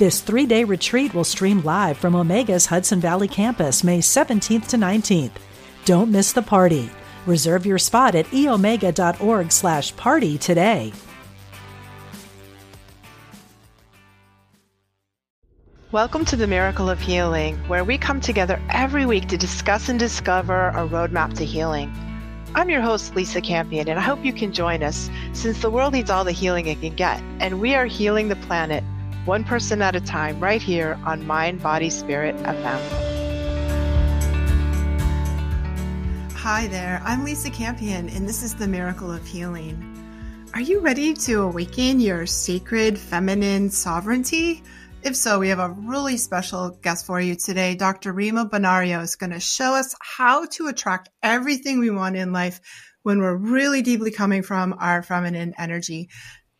This three day retreat will stream live from Omega's Hudson Valley campus May 17th to 19th. Don't miss the party. Reserve your spot at eomega.org slash party today. Welcome to the Miracle of Healing, where we come together every week to discuss and discover a roadmap to healing. I'm your host, Lisa Campion, and I hope you can join us since the world needs all the healing it can get, and we are healing the planet one person at a time, right here on Mind, Body, Spirit FM. Hi there, I'm Lisa Campion, and this is the Miracle of Healing. Are you ready to awaken your sacred feminine sovereignty? If so, we have a really special guest for you today. Dr. Rima Bonario is going to show us how to attract everything we want in life when we're really deeply coming from our feminine energy.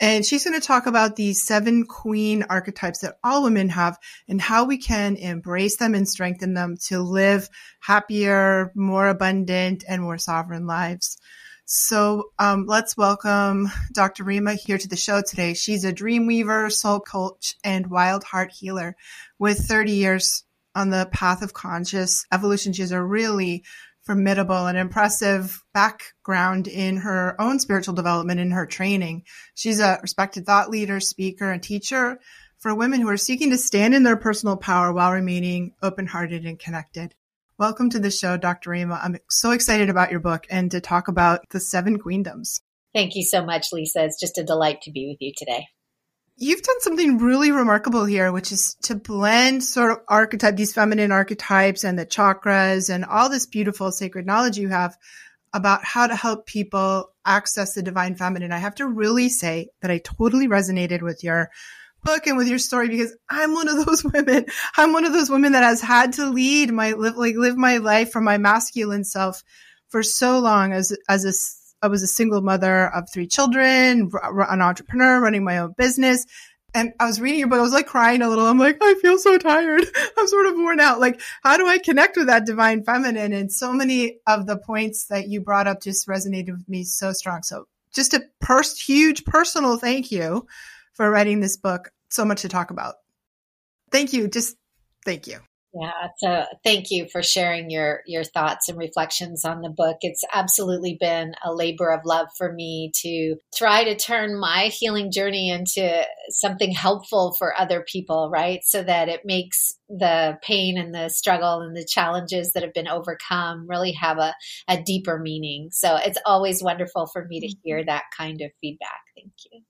And she's going to talk about these seven queen archetypes that all women have and how we can embrace them and strengthen them to live happier, more abundant, and more sovereign lives. So um, let's welcome Dr. Rima here to the show today. She's a dream weaver, soul coach, and wild heart healer with 30 years on the path of conscious evolution. She has a really formidable and impressive background in her own spiritual development in her training. She's a respected thought leader, speaker, and teacher for women who are seeking to stand in their personal power while remaining open hearted and connected. Welcome to the show, Dr. Rima. I'm so excited about your book and to talk about the seven queendoms. Thank you so much, Lisa. It's just a delight to be with you today you've done something really remarkable here, which is to blend sort of archetype, these feminine archetypes and the chakras and all this beautiful sacred knowledge you have about how to help people access the divine feminine. I have to really say that I totally resonated with your book and with your story because I'm one of those women. I'm one of those women that has had to lead my live, like live my life from my masculine self for so long as, as a I was a single mother of three children, an entrepreneur, running my own business. And I was reading your book. I was like crying a little. I'm like, I feel so tired. I'm sort of worn out. Like, how do I connect with that divine feminine? And so many of the points that you brought up just resonated with me so strong. So just a pers- huge personal thank you for writing this book. So much to talk about. Thank you. Just thank you. Yeah, so thank you for sharing your your thoughts and reflections on the book. It's absolutely been a labor of love for me to try to turn my healing journey into something helpful for other people, right? So that it makes the pain and the struggle and the challenges that have been overcome really have a, a deeper meaning. So it's always wonderful for me to mm-hmm. hear that kind of feedback. Thank you.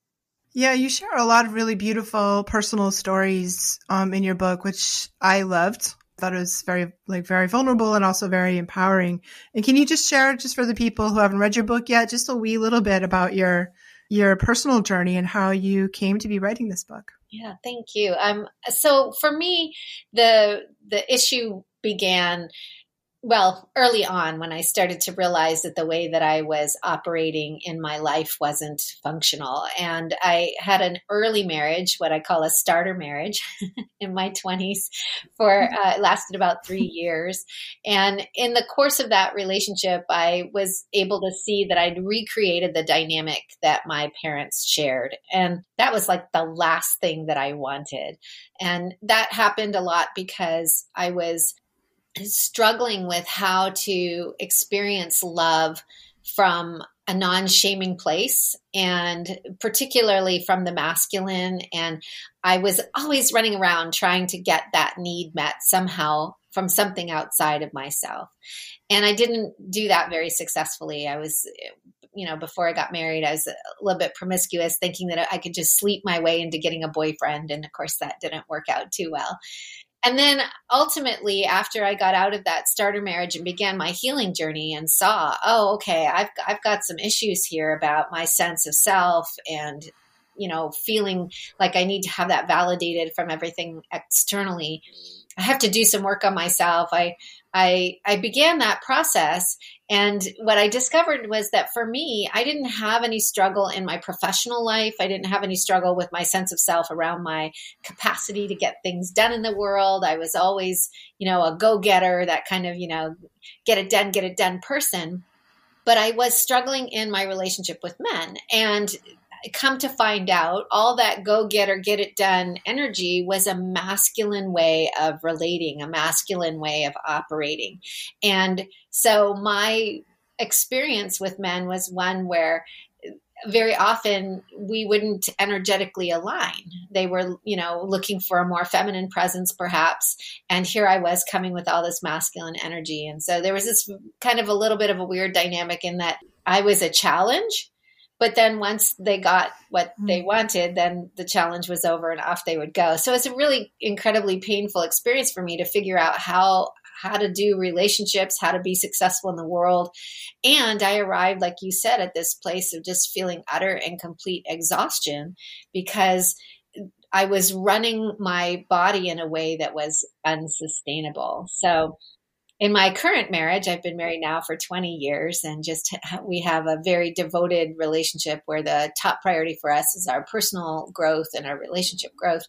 Yeah, you share a lot of really beautiful personal stories um, in your book, which I loved. I thought it was very, like, very vulnerable and also very empowering. And can you just share, just for the people who haven't read your book yet, just a wee little bit about your your personal journey and how you came to be writing this book? Yeah, thank you. Um, so for me, the the issue began well, early on when I started to realize that the way that I was operating in my life wasn't functional. And I had an early marriage, what I call a starter marriage in my 20s for uh, lasted about 3 years. And in the course of that relationship, I was able to see that I'd recreated the dynamic that my parents shared. And that was like the last thing that I wanted. And that happened a lot because I was struggling with how to experience love from a non shaming place and particularly from the masculine. And I was always running around trying to get that need met somehow from something outside of myself. And I didn't do that very successfully. I was, you know, before I got married, I was a little bit promiscuous, thinking that I could just sleep my way into getting a boyfriend. And of course, that didn't work out too well. And then ultimately, after I got out of that starter marriage and began my healing journey and saw, oh, okay, I've, I've got some issues here about my sense of self and you know, feeling like I need to have that validated from everything externally. I have to do some work on myself. I I I began that process and what I discovered was that for me, I didn't have any struggle in my professional life. I didn't have any struggle with my sense of self around my capacity to get things done in the world. I was always, you know, a go-getter, that kind of, you know, get it done, get it done person. But I was struggling in my relationship with men and come to find out, all that go getter, get it done energy was a masculine way of relating, a masculine way of operating. And so my experience with men was one where very often we wouldn't energetically align. They were, you know, looking for a more feminine presence, perhaps. And here I was coming with all this masculine energy. And so there was this kind of a little bit of a weird dynamic in that I was a challenge but then once they got what they mm. wanted, then the challenge was over and off they would go. So it's a really incredibly painful experience for me to figure out how how to do relationships, how to be successful in the world. And I arrived, like you said, at this place of just feeling utter and complete exhaustion because I was running my body in a way that was unsustainable. So in my current marriage, I've been married now for 20 years and just we have a very devoted relationship where the top priority for us is our personal growth and our relationship growth.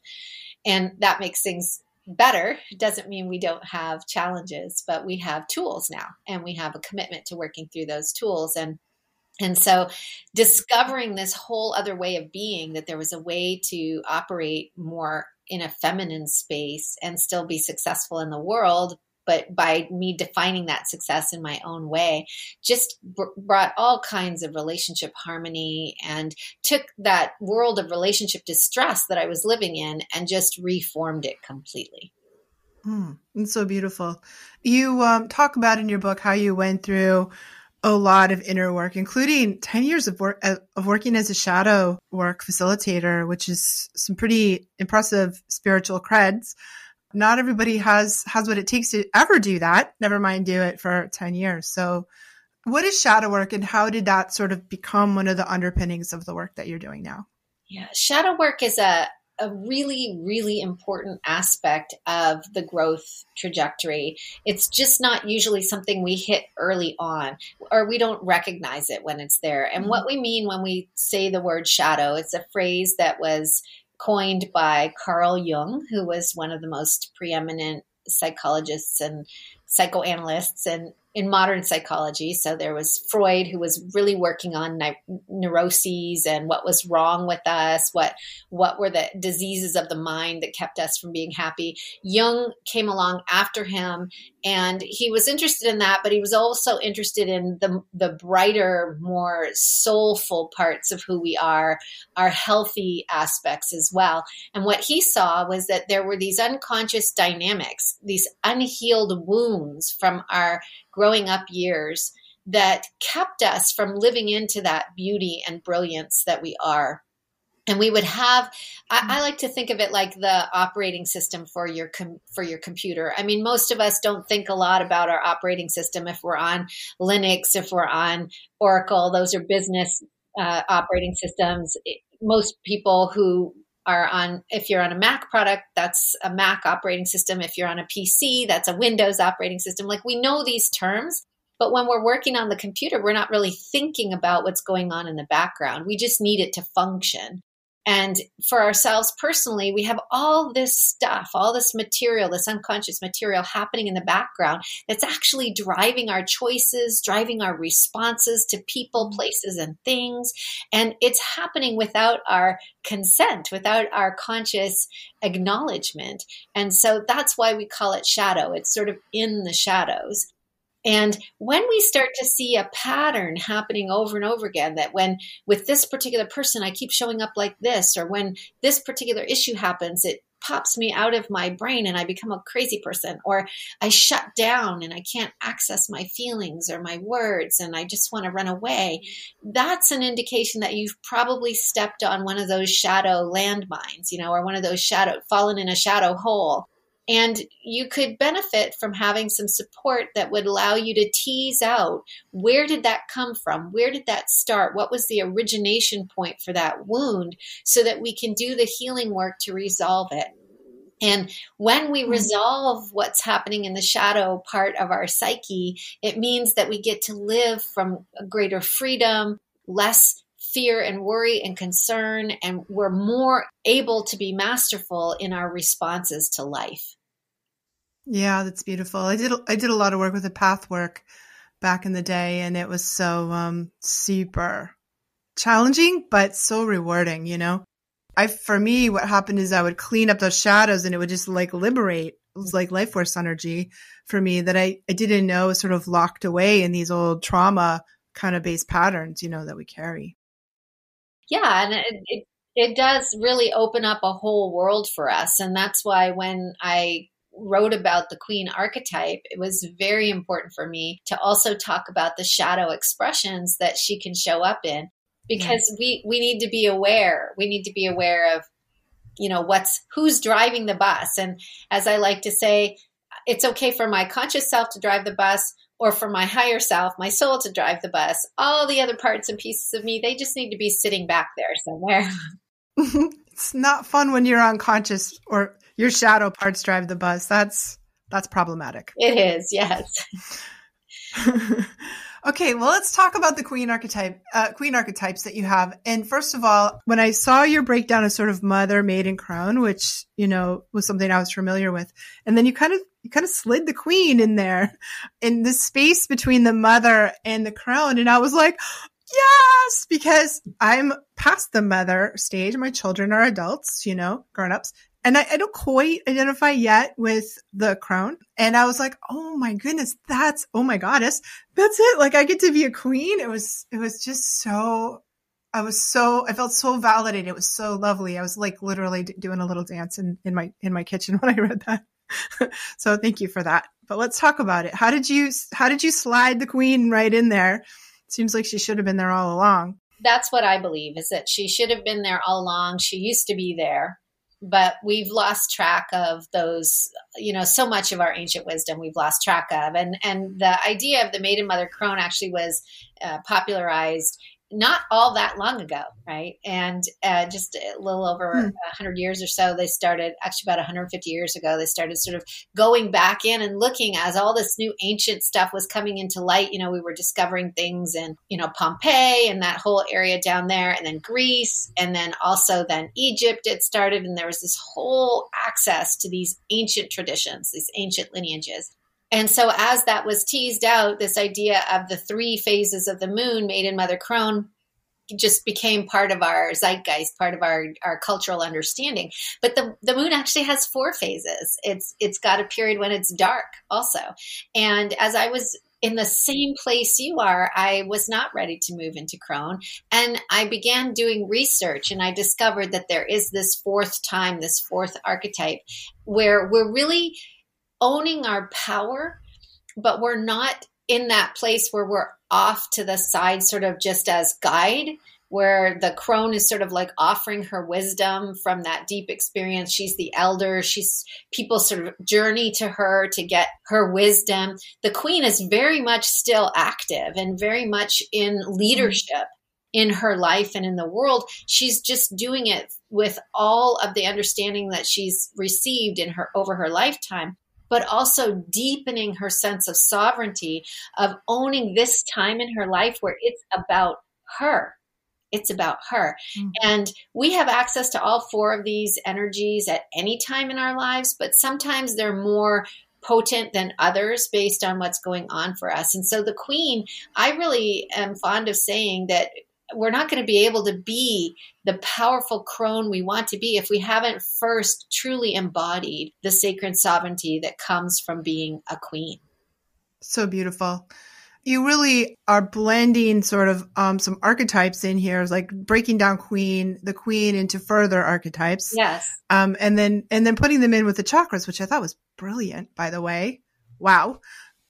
And that makes things better. It doesn't mean we don't have challenges, but we have tools now and we have a commitment to working through those tools. And and so discovering this whole other way of being that there was a way to operate more in a feminine space and still be successful in the world but by me defining that success in my own way just br- brought all kinds of relationship harmony and took that world of relationship distress that I was living in and just reformed it completely. Mm, it's so beautiful. You um, talk about in your book how you went through a lot of inner work, including 10 years of work uh, of working as a shadow work facilitator, which is some pretty impressive spiritual creds not everybody has has what it takes to ever do that never mind do it for 10 years so what is shadow work and how did that sort of become one of the underpinnings of the work that you're doing now yeah shadow work is a a really, really important aspect of the growth trajectory. It's just not usually something we hit early on, or we don't recognize it when it's there. And mm-hmm. what we mean when we say the word shadow, it's a phrase that was coined by Carl Jung, who was one of the most preeminent psychologists and psychoanalysts and in modern psychology. So there was Freud, who was really working on neuroses and what was wrong with us, what what were the diseases of the mind that kept us from being happy. Jung came along after him, and he was interested in that, but he was also interested in the the brighter, more soulful parts of who we are, our healthy aspects as well. And what he saw was that there were these unconscious dynamics, these unhealed wounds from our growing up years that kept us from living into that beauty and brilliance that we are. And we would have I, I, like to think of it like the operating system for your com, for your computer. I mean most of us don't think a lot about our operating system if we're on linux if we're on oracle. Those are business uh, operating systems. Most people who are on if you're on a mac product that's a mac operating system. If you're on a pc that's a windows operating system. Like we know these terms but when we're working on the computer we're not really thinking about what's going on in the background. We just need it to function and for ourselves personally, we have all this stuff, all this material, this unconscious material happening in the background that's actually driving our choices, driving our responses to people, mm-hmm. places, and things. And it's happening without our consent, without our conscious acknowledgement. And so that's why we call it shadow. It's sort of in the shadows. And when we start to see a pattern happening over and over again, that when with this particular person, I keep showing up like this, or when this particular issue happens, it pops me out of my brain and I become a crazy person, or I shut down and I can't access my feelings or my words and I just want to run away. That's an indication that you've probably stepped on one of those shadow landmines, you know, or one of those shadow, fallen in a shadow hole And you could benefit from having some support that would allow you to tease out where did that come from? Where did that start? What was the origination point for that wound so that we can do the healing work to resolve it? And when we mm-hmm. resolve what's happening in the shadow part of our psyche, it means that we get to live from a greater freedom, less fear and worry and concern, and we're more able to be masterful in our responses to life. Yeah, that's beautiful. I did I did a lot of work with the Pathwork back in the day, and it was so um, super challenging, but so rewarding. You know, I for me, what happened is I would clean up those shadows, and it would just like liberate. It was like life force energy for me that I I didn't know was sort of locked away in these old trauma kind of based patterns, you know, that we carry. Yeah, and it, it it does really open up a whole world for us, and that's why when I wrote about the queen archetype, it was very important for me to also talk about the shadow expressions that she can show up in because yes. we we need to be aware. We need to be aware of you know what's who's driving the bus and as I like to say it's okay for my conscious self to drive the bus or for my higher self, my soul to drive the bus. All the other parts and pieces of me, they just need to be sitting back there somewhere. it's not fun when you're unconscious or your shadow parts drive the bus. That's that's problematic. It is, yes. okay, well, let's talk about the queen archetype, uh, queen archetypes that you have. And first of all, when I saw your breakdown of sort of mother, maiden, crone, which you know was something I was familiar with, and then you kind of you kind of slid the queen in there, in the space between the mother and the crone, and I was like, yes, because I'm past the mother stage. My children are adults, you know, grown ups. And I, I, don't quite identify yet with the crone. And I was like, oh my goodness, that's, oh my goddess, that's it. Like I get to be a queen. It was, it was just so, I was so, I felt so validated. It was so lovely. I was like literally doing a little dance in, in my, in my kitchen when I read that. so thank you for that. But let's talk about it. How did you, how did you slide the queen right in there? Seems like she should have been there all along. That's what I believe is that she should have been there all along. She used to be there but we've lost track of those you know so much of our ancient wisdom we've lost track of. And and the idea of the maiden mother crone actually was uh, popularized not all that long ago, right? And uh, just a little over hmm. 100 years or so, they started, actually about 150 years ago, they started sort of going back in and looking as all this new ancient stuff was coming into light. You know, we were discovering things in, you know, Pompeii and that whole area down there, and then Greece, and then also then Egypt it started. And there was this whole access to these ancient traditions, these ancient lineages. And so, as that was teased out, this idea of the three phases of the moon, maiden, mother, crone, just became part of our zeitgeist, part of our, our cultural understanding. But the, the moon actually has four phases. It's it's got a period when it's dark also. And as I was in the same place you are, I was not ready to move into crone. And I began doing research and I discovered that there is this fourth time, this fourth archetype, where we're really owning our power, but we're not in that place where we're off to the side, sort of just as guide, where the crone is sort of like offering her wisdom from that deep experience. She's the elder. She's people sort of journey to her to get her wisdom. The queen is very much still active and very much in mm-hmm. leadership in her life and in the world. She's just doing it with all of the understanding that she's received in her over her lifetime but also deepening her sense of sovereignty, of owning this time in her life where it's about her. It's about her. Mm-hmm. And we have access to all four of these energies at any time in our lives, but sometimes they're more potent than others based on what's going on for us. And so the queen, I really am fond of saying that we're not going to be able to be the powerful crone we want to be if we haven't first truly embodied the sacred sovereignty that comes from being a queen. So beautiful. You really are blending sort of um, some archetypes in here, like breaking down queen, the queen into further archetypes. Yes. Um, and then and then putting them in with the chakras, which I thought was brilliant, by the way. Wow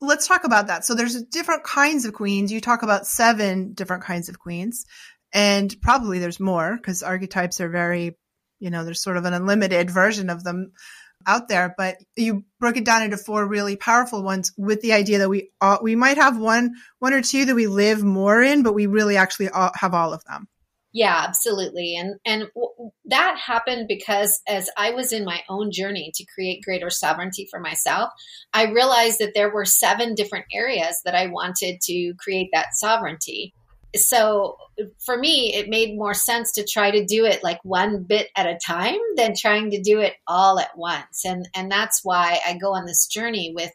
let's talk about that. So there's different kinds of queens. You talk about seven different kinds of queens and probably there's more because archetypes are very, you know, there's sort of an unlimited version of them. out there, but you broke it down into four really powerful ones with the idea that we all, we might have one one or two that we live more in, but we really actually all, have all of them. Yeah, absolutely. And and that happened because as I was in my own journey to create greater sovereignty for myself, I realized that there were seven different areas that I wanted to create that sovereignty so for me it made more sense to try to do it like one bit at a time than trying to do it all at once and and that's why i go on this journey with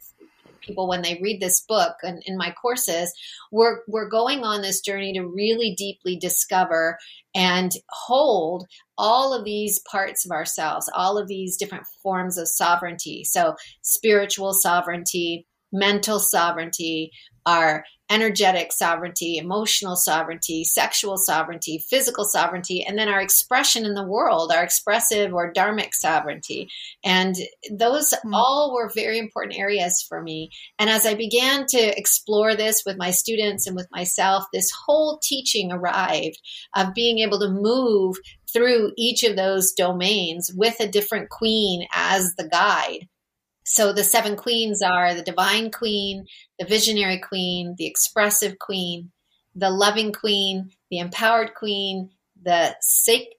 people when they read this book and in my courses we're we're going on this journey to really deeply discover and hold all of these parts of ourselves all of these different forms of sovereignty. So spiritual sovereignty mental sovereignty our energetic sovereignty, emotional sovereignty, sexual sovereignty, physical sovereignty, and then our expression in the world, our expressive or dharmic sovereignty. And those mm-hmm. all were very important areas for me. And as I began to explore this with my students and with myself, this whole teaching arrived of being able to move through each of those domains with a different queen as the guide so the seven queens are the divine queen, the visionary queen, the expressive queen, the loving queen, the empowered queen, the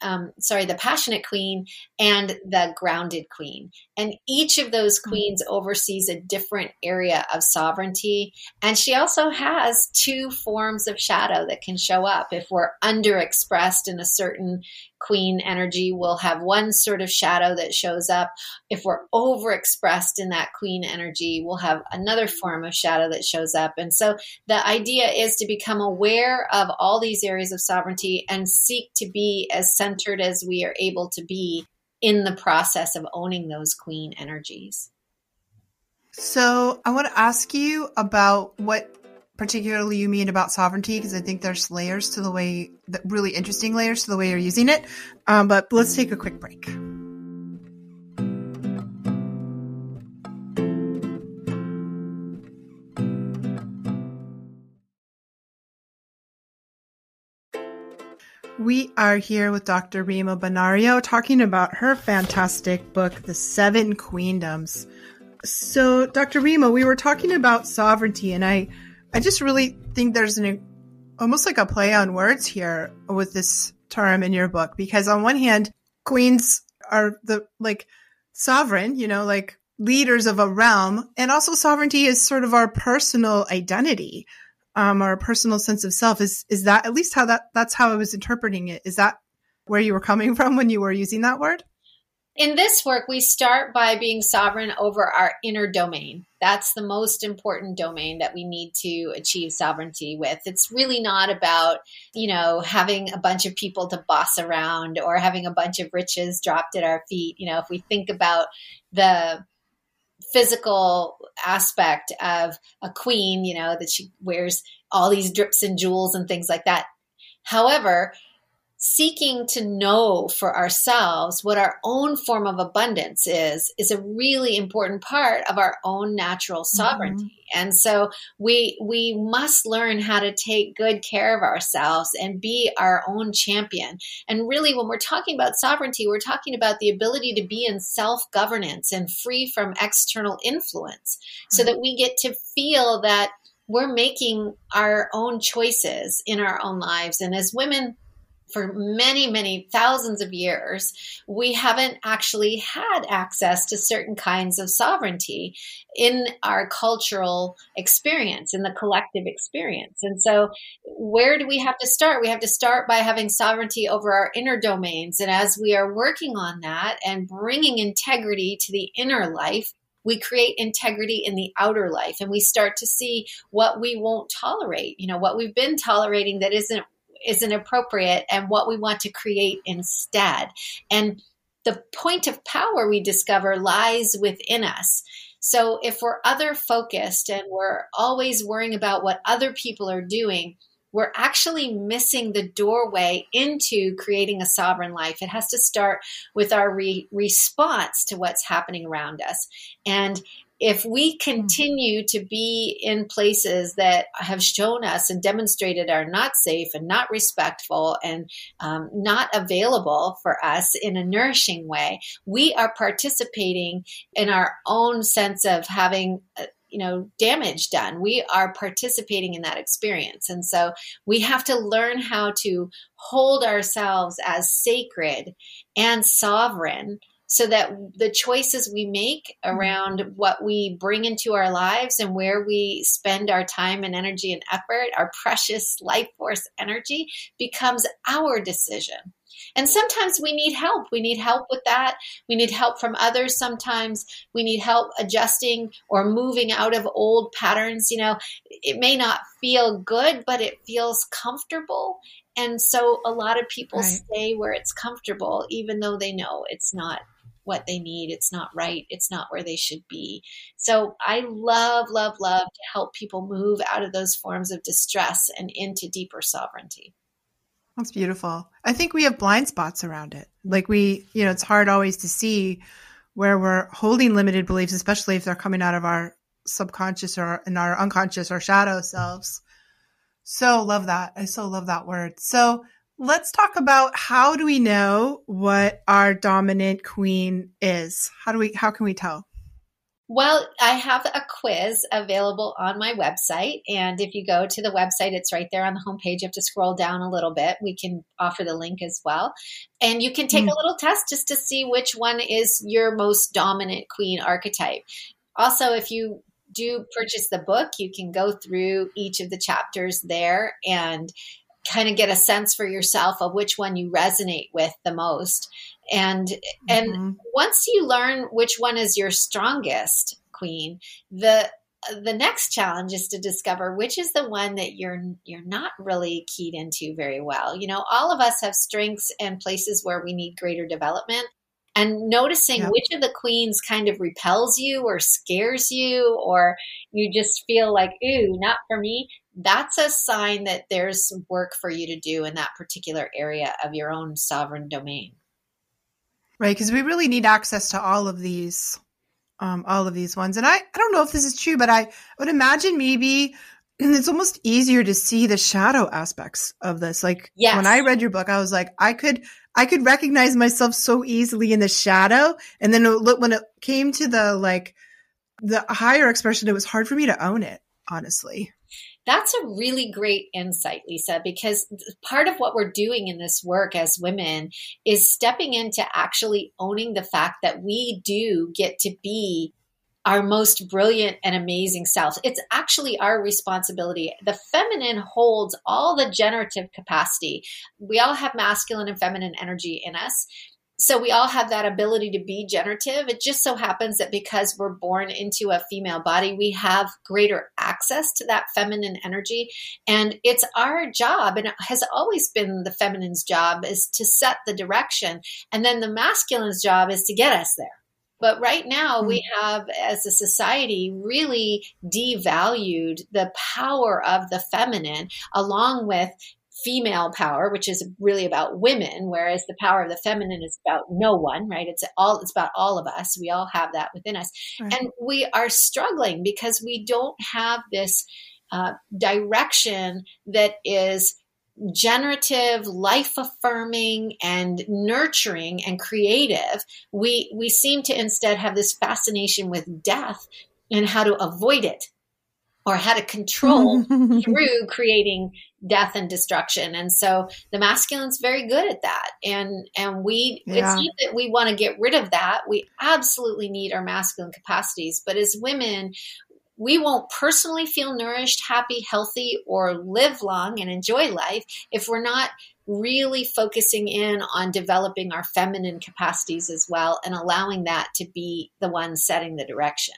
um, sorry, the passionate queen and the grounded queen. And each of those hmm. queens oversees a different area of sovereignty. And she also has two forms of shadow that can show up. If we're underexpressed in a certain queen energy, we'll have one sort of shadow that shows up. If we're overexpressed in that queen energy, we'll have another form of shadow that shows up. And so the idea is to become aware of all these areas of sovereignty and seek to be as centered as we are able to be in the process of owning those queen energies. So, I want to ask you about what particularly you mean about sovereignty because I think there's layers to the way, that really interesting layers to the way you're using it. Um, but let's take a quick break. We are here with Dr. Rima Bonario talking about her fantastic book, The Seven Queendoms. So, Dr. Rima, we were talking about sovereignty, and I I just really think there's an almost like a play on words here with this term in your book because on one hand, queens are the like sovereign, you know, like leaders of a realm, and also sovereignty is sort of our personal identity, um, our personal sense of self. Is is that at least how that that's how I was interpreting it? Is that where you were coming from when you were using that word? In this work, we start by being sovereign over our inner domain. That's the most important domain that we need to achieve sovereignty with. It's really not about, you know, having a bunch of people to boss around or having a bunch of riches dropped at our feet. You know, if we think about the physical aspect of a queen, you know, that she wears all these drips and jewels and things like that. However, seeking to know for ourselves what our own form of abundance is is a really important part of our own natural mm-hmm. sovereignty mm-hmm. and so we we must learn how to take good care of ourselves and be our own champion and really when we're talking about sovereignty we're talking about the ability to be in self-governance and free from external influence mm-hmm. so that we get to feel that we're making our own choices in our own lives and as women for many, many thousands of years, we haven't actually had access to certain kinds of sovereignty in our cultural experience, in the collective experience. And so, where do we have to start? We have to start by having sovereignty over our inner domains. And as we are working on that and bringing integrity to the inner life, we create integrity in the outer life and we start to see what we won't tolerate, you know, what we've been tolerating that isn't isn't appropriate and what we want to create instead. And the point of power we discover lies within us. So if we're other focused and we're always worrying about what other people are doing, we're actually missing the doorway into creating a sovereign life. It has to start with our re- response to what's happening around us. And if we continue to be in places that have shown us and demonstrated are not safe and not respectful and um, not available for us in a nourishing way, we are participating in our own sense of having. Uh, you know damage done we are participating in that experience and so we have to learn how to hold ourselves as sacred and sovereign so that the choices we make mm-hmm. around what we bring into our lives and where we spend our time and energy and effort, our precious life force energy, becomes our decision. And sometimes we need help. We need help with that. We need help from others. Sometimes we need help adjusting or moving out of old patterns. You know, it may not feel good, but it feels comfortable. And so a lot of people right. stay where it's comfortable, even though they know it's not what they need. It's not right. It's not where they should be. So I love, love, love to help people move out of those forms of distress and into deeper sovereignty. That's beautiful. I think we have blind spots around it. Like we, you know, it's hard always to see where we're holding limited beliefs, especially if they're coming out of our subconscious or in our unconscious or shadow selves. So love that. I so love that word. So let's talk about how do we know what our dominant queen is? How do we how can we tell? Well, I have a quiz available on my website. And if you go to the website, it's right there on the homepage. You have to scroll down a little bit. We can offer the link as well. And you can take mm. a little test just to see which one is your most dominant queen archetype. Also, if you do purchase the book, you can go through each of the chapters there and kind of get a sense for yourself of which one you resonate with the most. And and mm-hmm. once you learn which one is your strongest queen the the next challenge is to discover which is the one that you're you're not really keyed into very well. You know all of us have strengths and places where we need greater development. And noticing which of the queens kind of repels you or scares you or you just feel like ooh not for me that's a sign that there's work for you to do in that particular area of your own sovereign domain. Right, because we really need access to all of these, um, all of these ones. And I, I don't know if this is true, but I would imagine maybe it's almost easier to see the shadow aspects of this. Like yes. when I read your book, I was like, I could, I could recognize myself so easily in the shadow. And then when it came to the like the higher expression, it was hard for me to own it, honestly. That's a really great insight, Lisa, because part of what we're doing in this work as women is stepping into actually owning the fact that we do get to be our most brilliant and amazing selves. It's actually our responsibility. The feminine holds all the generative capacity. We all have masculine and feminine energy in us so we all have that ability to be generative. It just so happens that because we're born into a female body, we have greater access to that feminine energy. And it's our job, and it has always been the feminine's job, is to set the direction. And then the masculine's job is to get us there. But right now, we hmm. have, as a society, really devalued the power of the feminine, along with female power, which is really about women, whereas the power of the feminine is about no one, right? It's all it's about all of us. We all have that within us, right. and we are struggling because we don't have this uh, direction that is generative, life affirming, and nurturing and creative. We we seem to instead have this fascination with death and how to avoid it or how to control through creating death and destruction. And so the masculine's very good at that. And and we yeah. it's not that we want to get rid of that. We absolutely need our masculine capacities. But as women, we won't personally feel nourished, happy, healthy, or live long and enjoy life if we're not really focusing in on developing our feminine capacities as well and allowing that to be the one setting the direction.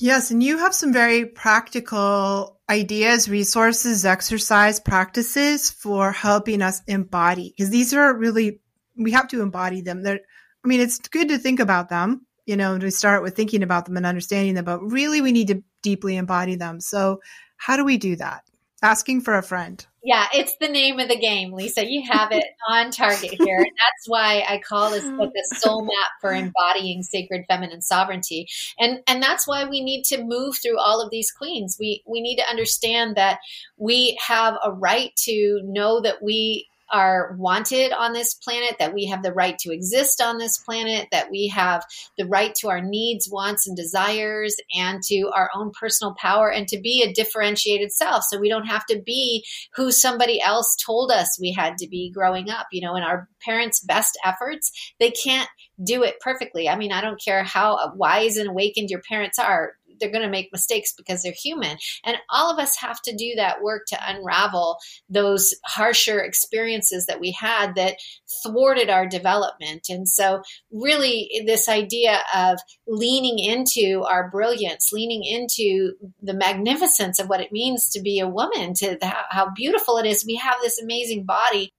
Yes, and you have some very practical ideas, resources, exercise practices for helping us embody because these are really we have to embody them. They're, I mean, it's good to think about them, you know, to start with thinking about them and understanding them, but really we need to deeply embody them. So, how do we do that? Asking for a friend. Yeah, it's the name of the game, Lisa. You have it on target here. And that's why I call this book a soul map for embodying sacred feminine sovereignty. And and that's why we need to move through all of these queens. We we need to understand that we have a right to know that we are wanted on this planet, that we have the right to exist on this planet, that we have the right to our needs, wants, and desires, and to our own personal power, and to be a differentiated self. So we don't have to be who somebody else told us we had to be growing up. You know, in our parents' best efforts, they can't do it perfectly. I mean, I don't care how wise and awakened your parents are they're going to make mistakes because they're human. And all of us have to do that work to unravel those harsher experiences that we had that thwarted our development. And so, really, this idea of leaning into our brilliance, leaning into the magnificence of what it means to be a woman, to the, how beautiful it is. We have this amazing body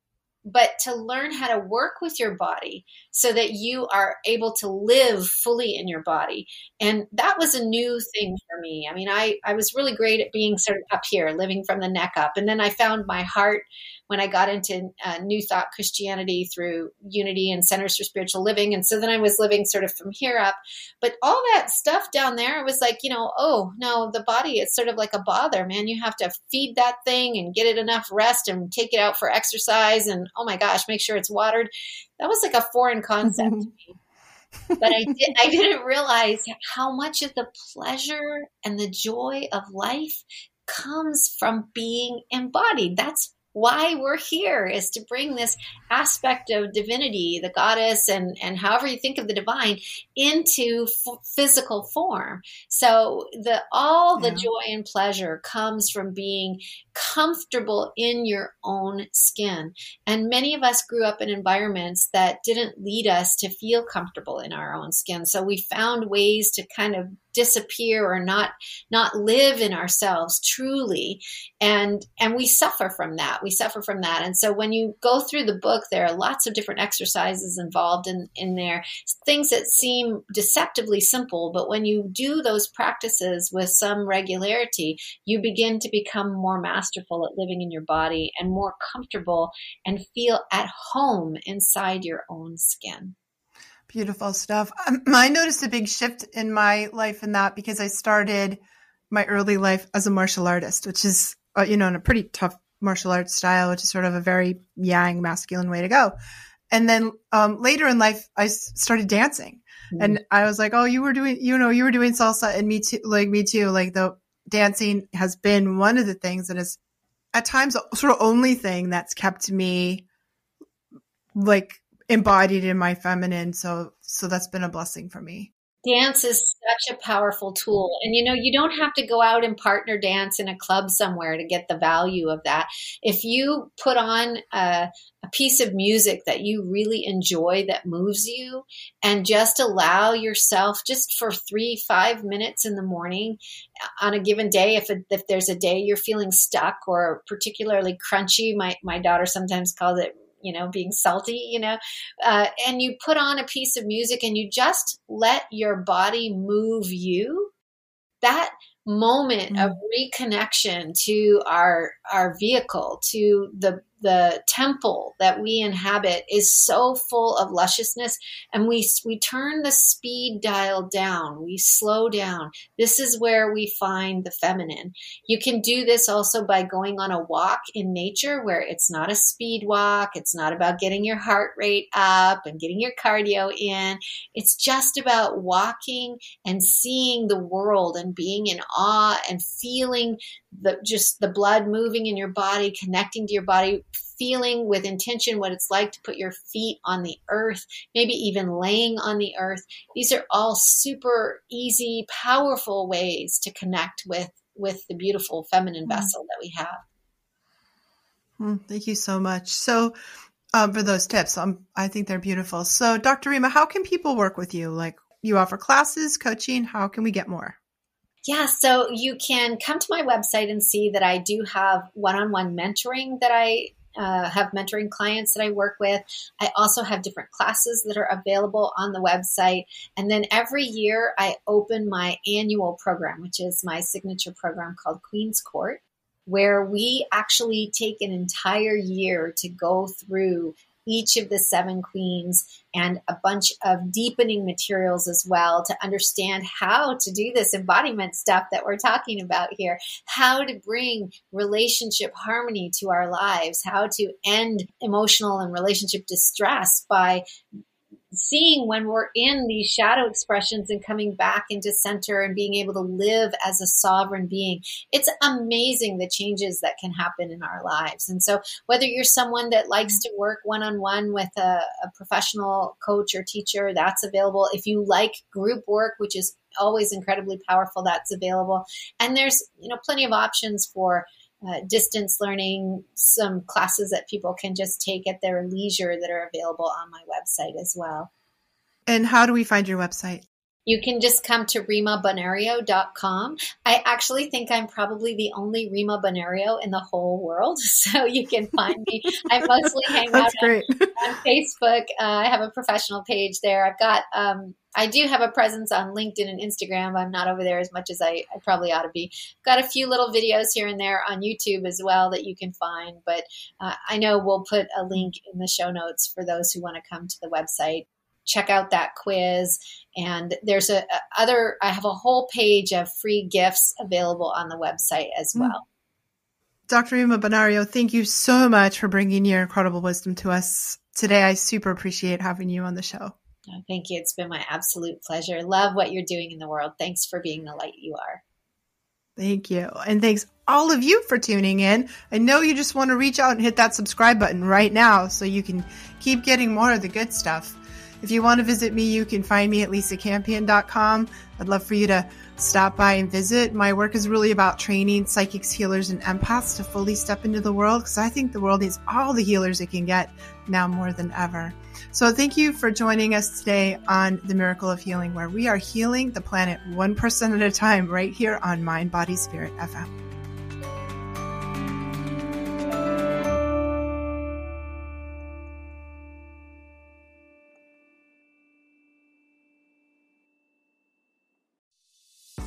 but to learn how to work with your body so that you are able to live fully in your body. And that was a new thing for me. I mean, I, I was really great at being sort of up here, living from the neck up. And then I found my heart when I got into uh, New Thought Christianity through Unity and Centers for Spiritual Living. And so then I was living sort of from here up. But all that stuff down there, it was like, you know, oh, no, the body is sort of like a bother, man. You have to feed that thing and get it enough rest and take it out for exercise. And oh my gosh, make sure it's watered. That was like a foreign concept to me. but I did I didn't realize how much of the pleasure and the joy of life comes from being embodied. That's why we're here is to bring this aspect of divinity, the goddess, and, and however you think of the divine into f- physical form. So the all the yeah. joy and pleasure comes from being comfortable in your own skin. And many of us grew up in environments that didn't lead us to feel comfortable in our own skin. So we found ways to kind of disappear or not not live in ourselves truly. And and we suffer from that. We suffer from that. And so when you go through the book there are lots of different exercises involved in in there. Things that seem deceptively simple but when you do those practices with some regularity you begin to become more masterful at living in your body and more comfortable and feel at home inside your own skin Beautiful stuff. Um, I noticed a big shift in my life in that because I started my early life as a martial artist, which is, uh, you know, in a pretty tough martial arts style, which is sort of a very yang masculine way to go. And then um, later in life, I started dancing, mm-hmm. and I was like, "Oh, you were doing, you know, you were doing salsa, and me too, like me too. Like the dancing has been one of the things that is, at times, sort of only thing that's kept me like embodied in my feminine. So, so that's been a blessing for me. Dance is such a powerful tool. And you know, you don't have to go out and partner dance in a club somewhere to get the value of that. If you put on a, a, piece of music that you really enjoy that moves you and just allow yourself just for three, five minutes in the morning uh, on a given day, if, if there's a day you're feeling stuck or particularly crunchy, my, my daughter sometimes calls it you know, being salty, you know, uh, and you put on a piece of music and you just let your body move you, that moment mm-hmm. of reconnection to our our vehicle to the the temple that we inhabit is so full of lusciousness and we we turn the speed dial down. We slow down. This is where we find the feminine. You can do this also by going on a walk in nature where it's not a speed walk. It's not about getting your heart rate up and getting your cardio in. It's just about walking and seeing the world and being in awe and feeling the just the blood moving in your body connecting to your body feeling with intention what it's like to put your feet on the earth, maybe even laying on the earth. These are all super easy, powerful ways to connect with with the beautiful feminine mm. vessel that we have. Mm, thank you so much. So, um, for those tips, um, I think they're beautiful. So, Dr. Rima, how can people work with you? Like, you offer classes, coaching. How can we get more? Yeah, so you can come to my website and see that I do have one on one mentoring that I uh, have mentoring clients that I work with. I also have different classes that are available on the website. And then every year I open my annual program, which is my signature program called Queen's Court where we actually take an entire year to go through each of the seven queens and a bunch of deepening materials as well to understand how to do this embodiment stuff that we're talking about here, how to bring relationship harmony to our lives, how to end emotional and relationship distress by seeing when we're in these shadow expressions and coming back into center and being able to live as a sovereign being. It's amazing the changes that can happen in our lives. And so, whether you're someone that likes to work one on one with a, a professional coach or teacher, that's available. If you like group work, which is always incredibly powerful, that's available. And there's, you know, plenty of options for uh, distance learning, some classes that people can just take at their leisure that are available on my website as well. And how do we find your website? You can just come to rimabonario.com. I actually think I'm probably the only Rima Bonario in the whole world. So you can find me. I mostly hang out on, on, Facebook. Uh, I have a professional page there. I've got, um, I do have a presence on LinkedIn and Instagram. I'm not over there as much as I, I probably ought to be. Got a few little videos here and there on YouTube as well that you can find. But uh, I know we'll put a link in the show notes for those who want to come to the website check out that quiz. And there's a, a, other, I have a whole page of free gifts available on the website as hmm. well. Dr. Rima Bonario, thank you so much for bringing your incredible wisdom to us today. I super appreciate having you on the show. Oh, thank you. It's been my absolute pleasure. Love what you're doing in the world. Thanks for being the light you are. Thank you. And thanks all of you for tuning in. I know you just want to reach out and hit that subscribe button right now so you can keep getting more of the good stuff. If you want to visit me, you can find me at lisacampion.com. I'd love for you to stop by and visit. My work is really about training psychics, healers, and empaths to fully step into the world because I think the world needs all the healers it can get now more than ever. So thank you for joining us today on The Miracle of Healing, where we are healing the planet 1% person at a time right here on Mind, Body, Spirit FM.